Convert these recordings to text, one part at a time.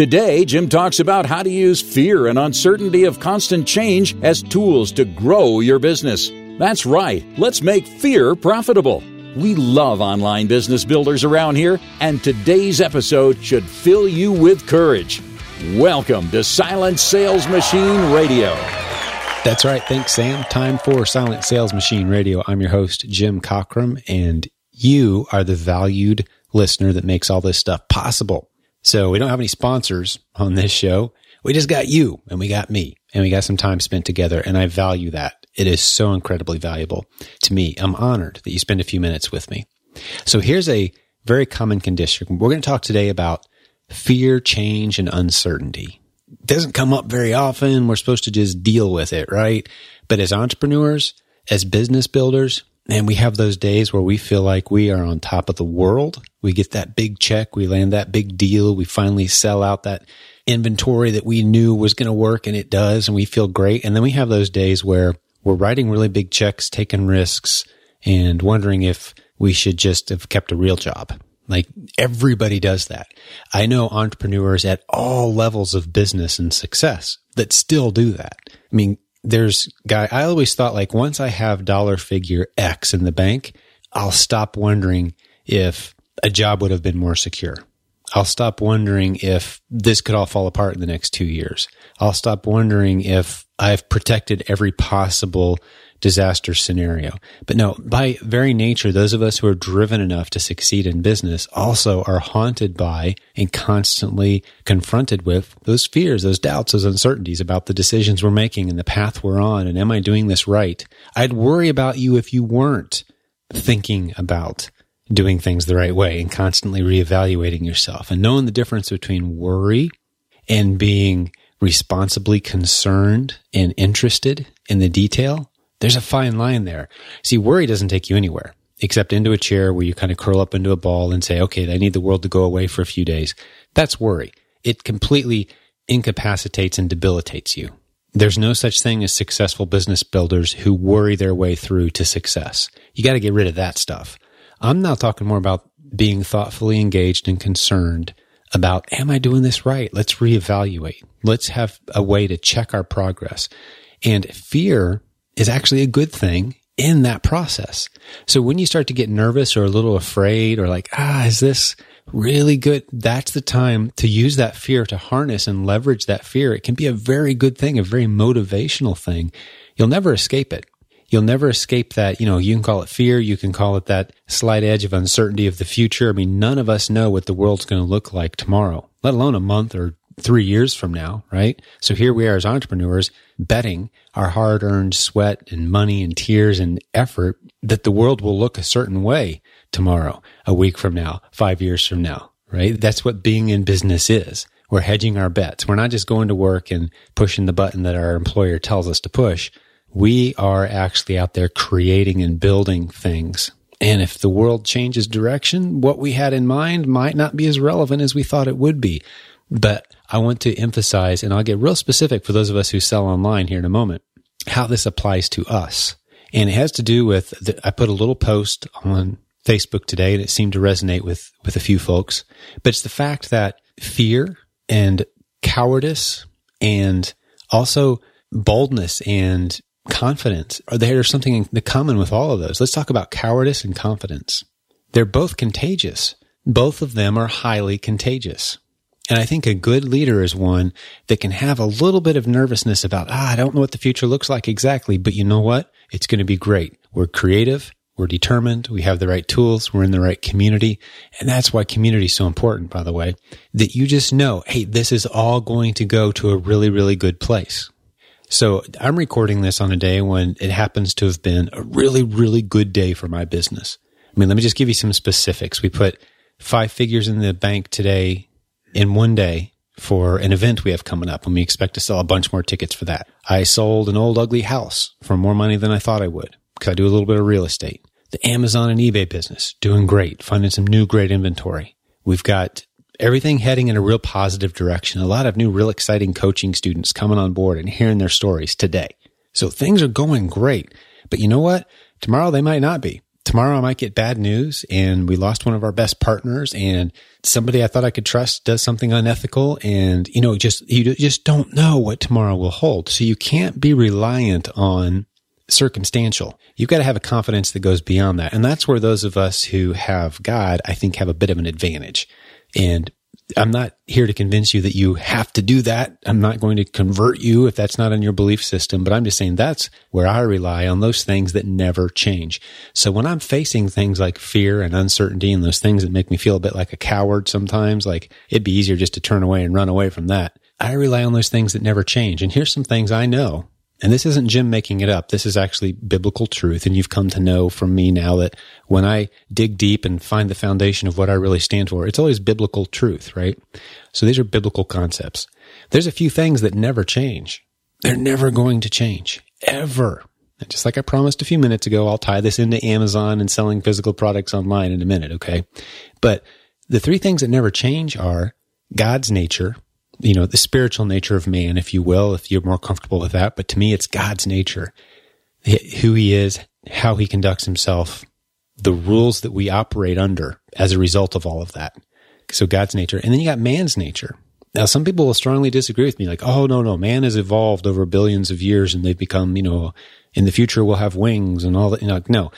Today, Jim talks about how to use fear and uncertainty of constant change as tools to grow your business. That's right, let's make fear profitable. We love online business builders around here, and today's episode should fill you with courage. Welcome to Silent Sales Machine Radio. That's right. Thanks, Sam. Time for Silent Sales Machine Radio. I'm your host, Jim Cockrum, and you are the valued listener that makes all this stuff possible. So we don't have any sponsors on this show. We just got you and we got me and we got some time spent together. And I value that. It is so incredibly valuable to me. I'm honored that you spend a few minutes with me. So here's a very common condition. We're going to talk today about fear, change, and uncertainty. It doesn't come up very often. We're supposed to just deal with it, right? But as entrepreneurs, as business builders, and we have those days where we feel like we are on top of the world. We get that big check. We land that big deal. We finally sell out that inventory that we knew was going to work and it does. And we feel great. And then we have those days where we're writing really big checks, taking risks and wondering if we should just have kept a real job. Like everybody does that. I know entrepreneurs at all levels of business and success that still do that. I mean, there's guy, I always thought like once I have dollar figure X in the bank, I'll stop wondering if a job would have been more secure. I'll stop wondering if this could all fall apart in the next two years. I'll stop wondering if I've protected every possible disaster scenario. But no, by very nature, those of us who are driven enough to succeed in business also are haunted by and constantly confronted with those fears, those doubts, those uncertainties about the decisions we're making and the path we're on. And am I doing this right? I'd worry about you if you weren't thinking about doing things the right way and constantly reevaluating yourself and knowing the difference between worry and being responsibly concerned and interested in the detail. There's a fine line there. See, worry doesn't take you anywhere except into a chair where you kind of curl up into a ball and say, okay, I need the world to go away for a few days. That's worry. It completely incapacitates and debilitates you. There's no such thing as successful business builders who worry their way through to success. You got to get rid of that stuff. I'm now talking more about being thoughtfully engaged and concerned about, am I doing this right? Let's reevaluate. Let's have a way to check our progress. And fear is actually a good thing in that process. So when you start to get nervous or a little afraid or like, ah, is this really good? That's the time to use that fear to harness and leverage that fear. It can be a very good thing, a very motivational thing. You'll never escape it. You'll never escape that. You know, you can call it fear. You can call it that slight edge of uncertainty of the future. I mean, none of us know what the world's going to look like tomorrow, let alone a month or three years from now, right? So here we are as entrepreneurs betting our hard earned sweat and money and tears and effort that the world will look a certain way tomorrow, a week from now, five years from now, right? That's what being in business is. We're hedging our bets. We're not just going to work and pushing the button that our employer tells us to push we are actually out there creating and building things. And if the world changes direction, what we had in mind might not be as relevant as we thought it would be. But I want to emphasize, and I'll get real specific for those of us who sell online here in a moment, how this applies to us. And it has to do with, the, I put a little post on Facebook today and it seemed to resonate with, with a few folks, but it's the fact that fear and cowardice and also boldness and confidence. Are there something in the common with all of those? Let's talk about cowardice and confidence. They're both contagious. Both of them are highly contagious. And I think a good leader is one that can have a little bit of nervousness about, ah, I don't know what the future looks like exactly, but you know what? It's going to be great. We're creative. We're determined. We have the right tools. We're in the right community. And that's why community is so important, by the way, that you just know, hey, this is all going to go to a really, really good place. So I'm recording this on a day when it happens to have been a really, really good day for my business. I mean, let me just give you some specifics. We put five figures in the bank today in one day for an event we have coming up and we expect to sell a bunch more tickets for that. I sold an old ugly house for more money than I thought I would because I do a little bit of real estate. The Amazon and eBay business doing great, finding some new great inventory. We've got everything heading in a real positive direction. A lot of new, real exciting coaching students coming on board and hearing their stories today. So things are going great. But you know what? Tomorrow they might not be. tomorrow I might get bad news and we lost one of our best partners and somebody I thought I could trust does something unethical and you know just you just don't know what tomorrow will hold. So you can't be reliant on circumstantial. You've got to have a confidence that goes beyond that. And that's where those of us who have God, I think have a bit of an advantage. And I'm not here to convince you that you have to do that. I'm not going to convert you if that's not in your belief system, but I'm just saying that's where I rely on those things that never change. So when I'm facing things like fear and uncertainty and those things that make me feel a bit like a coward sometimes, like it'd be easier just to turn away and run away from that. I rely on those things that never change. And here's some things I know and this isn't Jim making it up. This is actually biblical truth. And you've come to know from me now that when I dig deep and find the foundation of what I really stand for, it's always biblical truth, right? So these are biblical concepts. There's a few things that never change. They're never going to change ever. And just like I promised a few minutes ago, I'll tie this into Amazon and selling physical products online in a minute. Okay. But the three things that never change are God's nature, you know, the spiritual nature of man, if you will, if you're more comfortable with that. But to me, it's God's nature, who he is, how he conducts himself, the rules that we operate under as a result of all of that. So God's nature. And then you got man's nature. Now, some people will strongly disagree with me, like, oh, no, no, man has evolved over billions of years and they've become, you know, in the future we'll have wings and all that. You know, no,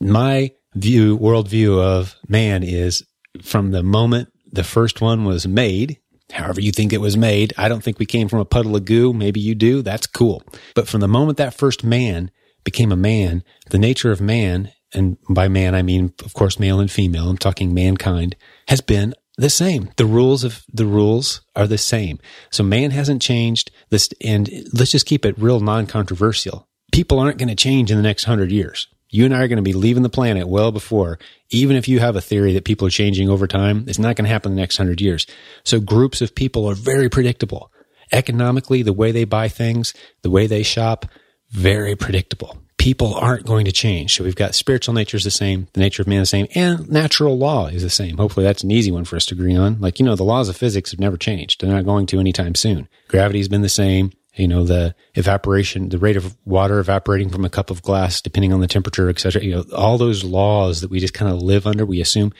my view, worldview of man is from the moment the first one was made, however you think it was made. I don't think we came from a puddle of goo. Maybe you do. That's cool. But from the moment that first man became a man, the nature of man, and by man, I mean, of course, male and female, I'm talking mankind, has been the same. The rules of the rules are the same. So man hasn't changed this, and let's just keep it real non-controversial. People aren't going to change in the next hundred years. You and I are going to be leaving the planet well before, even if you have a theory that people are changing over time, it's not going to happen in the next hundred years. So groups of people are very predictable. Economically, the way they buy things, the way they shop, very predictable. People aren't going to change. So we've got spiritual nature is the same, the nature of man is the same, and natural law is the same. Hopefully that's an easy one for us to agree on. Like, you know, the laws of physics have never changed. They're not going to anytime soon. Gravity's been the same you know the evaporation the rate of water evaporating from a cup of glass depending on the temperature et cetera you know all those laws that we just kind of live under we assume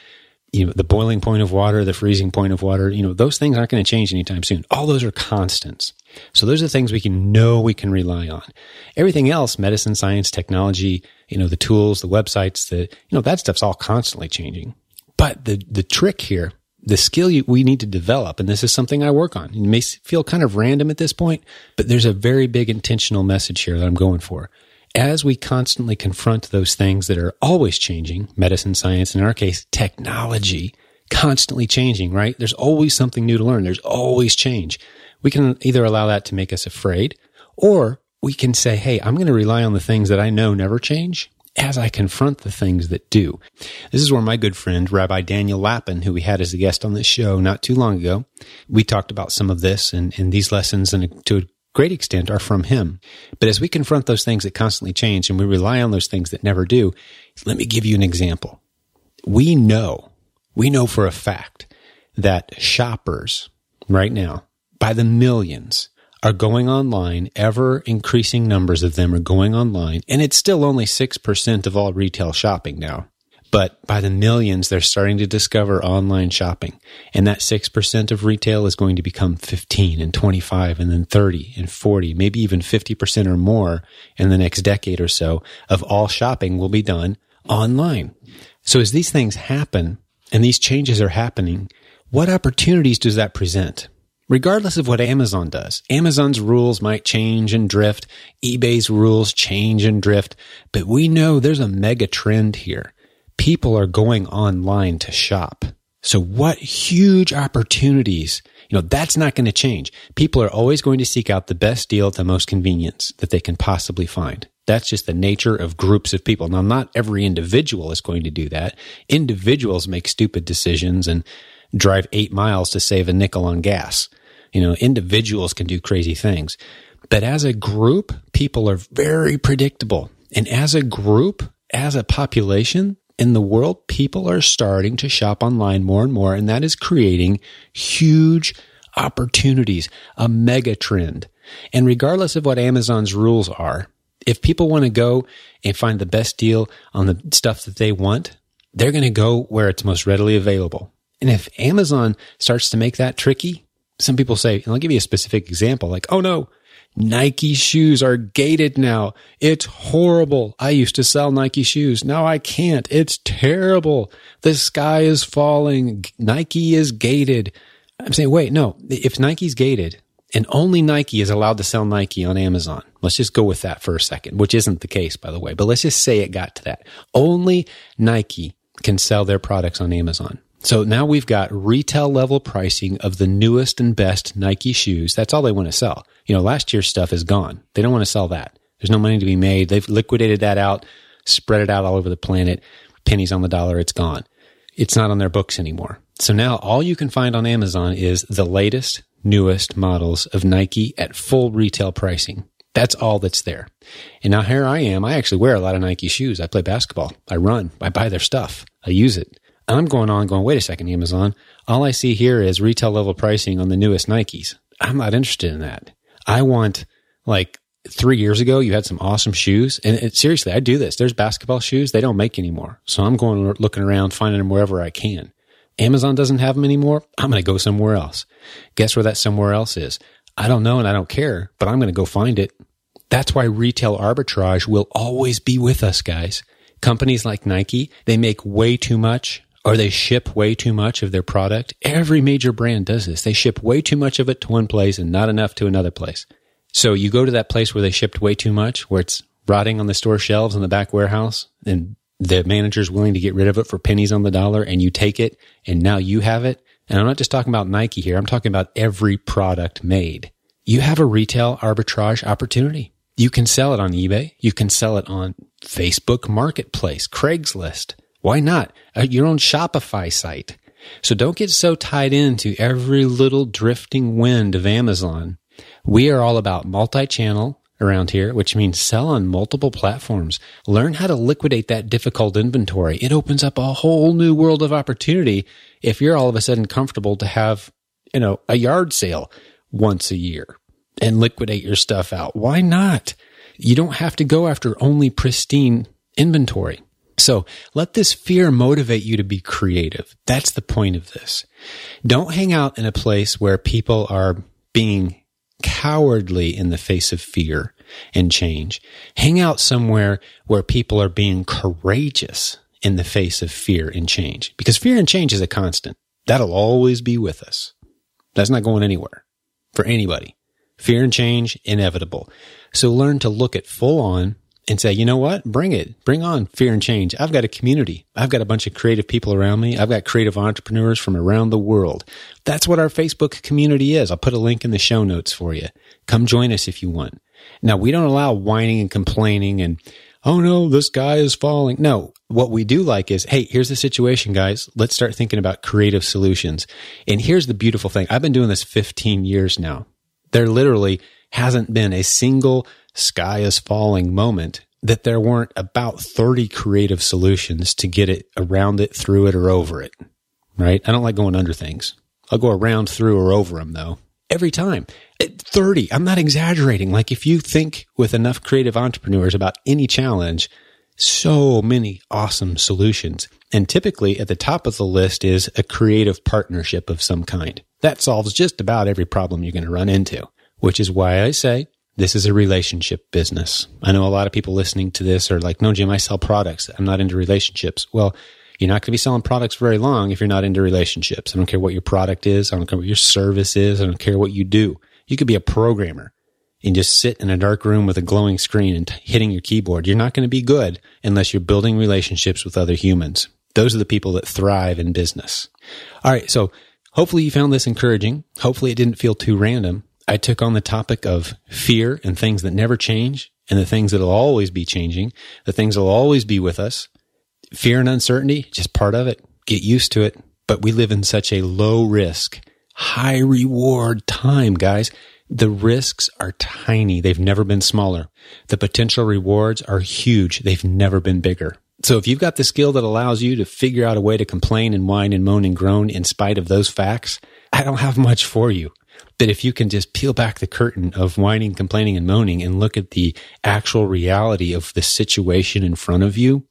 you know the boiling point of water the freezing point of water you know those things aren't going to change anytime soon. All those are constants. So those are things we can know we can rely on. Everything else medicine science technology you know the tools the websites the you know that stuff's all constantly changing. But the the trick here the skill you, we need to develop, and this is something I work on. It may feel kind of random at this point, but there's a very big intentional message here that I'm going for. As we constantly confront those things that are always changing, medicine, science, in our case, technology, constantly changing, right? There's always something new to learn. There's always change. We can either allow that to make us afraid or we can say, Hey, I'm going to rely on the things that I know never change as I confront the things that do. This is where my good friend, Rabbi Daniel Lapin, who we had as a guest on this show not too long ago, we talked about some of this and, and these lessons and to a great extent are from him. But as we confront those things that constantly change and we rely on those things that never do, let me give you an example. We know, we know for a fact that shoppers right now, by the millions, are going online. Ever increasing numbers of them are going online. And it's still only 6% of all retail shopping now. But by the millions, they're starting to discover online shopping. And that 6% of retail is going to become 15 and 25 and then 30 and 40, maybe even 50% or more in the next decade or so of all shopping will be done online. So as these things happen and these changes are happening, what opportunities does that present? Regardless of what Amazon does, Amazon's rules might change and drift. eBay's rules change and drift, but we know there's a mega trend here. People are going online to shop. So what huge opportunities, you know, that's not going to change. People are always going to seek out the best deal at the most convenience that they can possibly find. That's just the nature of groups of people. Now, not every individual is going to do that. Individuals make stupid decisions and drive eight miles to save a nickel on gas. You know, individuals can do crazy things. But as a group, people are very predictable. And as a group, as a population in the world, people are starting to shop online more and more. And that is creating huge opportunities, a mega trend. And regardless of what Amazon's rules are, If people want to go and find the best deal on the stuff that they want, they're going to go where it's most readily available. And if Amazon starts to make that tricky, some people say, and I'll give you a specific example, like, oh no, Nike shoes are gated now. It's horrible. I used to sell Nike shoes. Now I can't. It's terrible. The sky is falling. Nike is gated. I'm saying, wait, no. If Nike's gated and only Nike is allowed to sell Nike on Amazon, let's just go with that for a second, which isn't the case, by the way, but let's just say it got to that. Only Nike can sell their products on Amazon. So now we've got retail level pricing of the newest and best Nike shoes. That's all they want to sell. You know, last year's stuff is gone. They don't want to sell that. There's no money to be made. They've liquidated that out, spread it out all over the planet. Pennies on the dollar. It's gone. It's not on their books anymore. So now all you can find on Amazon is the latest, newest models of Nike at full retail pricing. That's all that's there. And now here I am. I actually wear a lot of Nike shoes. I play basketball. I run. I buy their stuff. I use it. I'm going on going, wait a second, Amazon. All I see here is retail level pricing on the newest Nikes. I'm not interested in that. I want like three years ago, you had some awesome shoes. And it, seriously, I do this. There's basketball shoes they don't make anymore. So I'm going looking around, finding them wherever I can. Amazon doesn't have them anymore. I'm going to go somewhere else. Guess where that somewhere else is? I don't know and I don't care, but I'm going to go find it. That's why retail arbitrage will always be with us, guys. Companies like Nike, they make way too much or they ship way too much of their product. Every major brand does this. They ship way too much of it to one place and not enough to another place. So you go to that place where they shipped way too much, where it's rotting on the store shelves in the back warehouse and the manager's willing to get rid of it for pennies on the dollar and you take it and now you have it. And I'm not just talking about Nike here. I'm talking about every product made. You have a retail arbitrage opportunity. You can sell it on eBay. You can sell it on Facebook Marketplace, Craigslist. Why not? Your own Shopify site. So don't get so tied into every little drifting wind of Amazon. We are all about multi-channel around here, which means sell on multiple platforms. Learn how to liquidate that difficult inventory. It opens up a whole new world of opportunity if you're all of a sudden comfortable to have, you know, a yard sale once a year and liquidate your stuff out. Why not? You don't have to go after only pristine inventory. So let this fear motivate you to be creative. That's the point of this. Don't hang out in a place where people are being cowardly in the face of fear and change. Hang out somewhere where people are being courageous in the face of fear and change because fear and change is a constant. That'll always be with us. That's not going anywhere for anybody. Fear and change, inevitable. So learn to look at full on and say, you know what? Bring it. Bring on fear and change. I've got a community. I've got a bunch of creative people around me. I've got creative entrepreneurs from around the world. That's what our Facebook community is. I'll put a link in the show notes for you. Come join us if you want. Now, we don't allow whining and complaining and, oh no, this guy is falling. No, what we do like is, hey, here's the situation, guys. Let's start thinking about creative solutions. And here's the beautiful thing. I've been doing this 15 years now. There literally hasn't been a single sky is falling moment that there weren't about 30 creative solutions to get it around it, through it, or over it. Right? I don't like going under things. I'll go around, through, or over them though. Every time. At 30. I'm not exaggerating. Like if you think with enough creative entrepreneurs about any challenge, so many awesome solutions. And typically at the top of the list is a creative partnership of some kind. That solves just about every problem you're going to run into, which is why I say this is a relationship business. I know a lot of people listening to this are like, no, Jim, I sell products. I'm not into relationships. Well, you're not going to be selling products very long if you're not into relationships. I don't care what your product is. I don't care what your service is. I don't care what you do. You could be a programmer and just sit in a dark room with a glowing screen and t- hitting your keyboard. You're not going to be good unless you're building relationships with other humans. Those are the people that thrive in business. All right. So hopefully you found this encouraging. Hopefully it didn't feel too random. I took on the topic of fear and things that never change and the things that'll always be changing, the things that'll always be with us. Fear and uncertainty, just part of it. Get used to it. But we live in such a low risk, high reward time, guys. The risks are tiny. They've never been smaller. The potential rewards are huge. They've never been bigger. So if you've got the skill that allows you to figure out a way to complain and whine and moan and groan in spite of those facts, I don't have much for you. But if you can just peel back the curtain of whining, complaining, and moaning and look at the actual reality of the situation in front of you,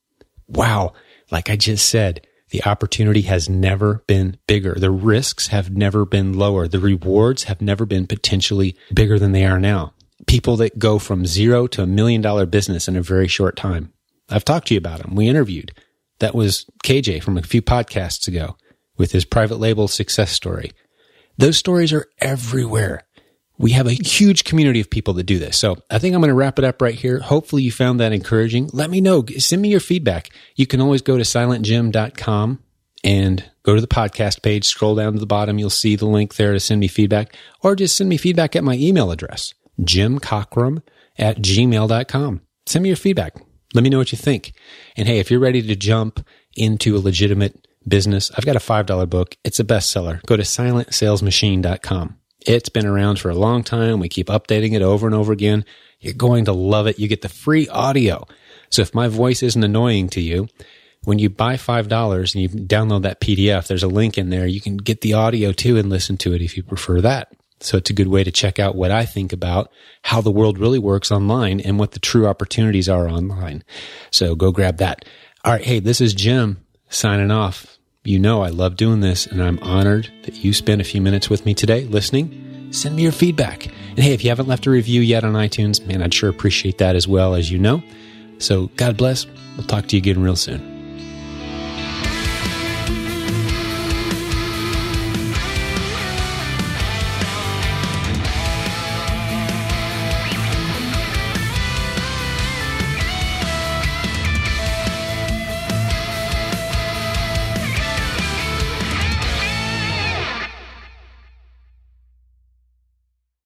wow, like I just said, the opportunity has never been bigger. The risks have never been lower. The rewards have never been potentially bigger than they are now. People that go from zero to a million dollar business in a very short time. I've talked to you about them. We interviewed. That was KJ from a few podcasts ago with his private label success story. Those stories are everywhere. We have a huge community of people that do this. So I think I'm going to wrap it up right here. Hopefully you found that encouraging. Let me know. Send me your feedback. You can always go to silentjim.com and go to the podcast page, scroll down to the bottom. You'll see the link there to send me feedback or just send me feedback at my email address, jimcockrum at gmail.com. Send me your feedback. Let me know what you think. And hey, if you're ready to jump into a legitimate business, I've got a $5 book. It's a bestseller. Go to silentsalesmachine.com. It's been around for a long time. We keep updating it over and over again. You're going to love it. You get the free audio. So if my voice isn't annoying to you, when you buy $5 and you download that PDF, there's a link in there. You can get the audio too and listen to it if you prefer that. So it's a good way to check out what I think about how the world really works online and what the true opportunities are online. So go grab that. All right. Hey, this is Jim signing off. You know, I love doing this and I'm honored that you spent a few minutes with me today listening. Send me your feedback. And hey, if you haven't left a review yet on iTunes, man, I'd sure appreciate that as well, as you know. So God bless. We'll talk to you again real soon.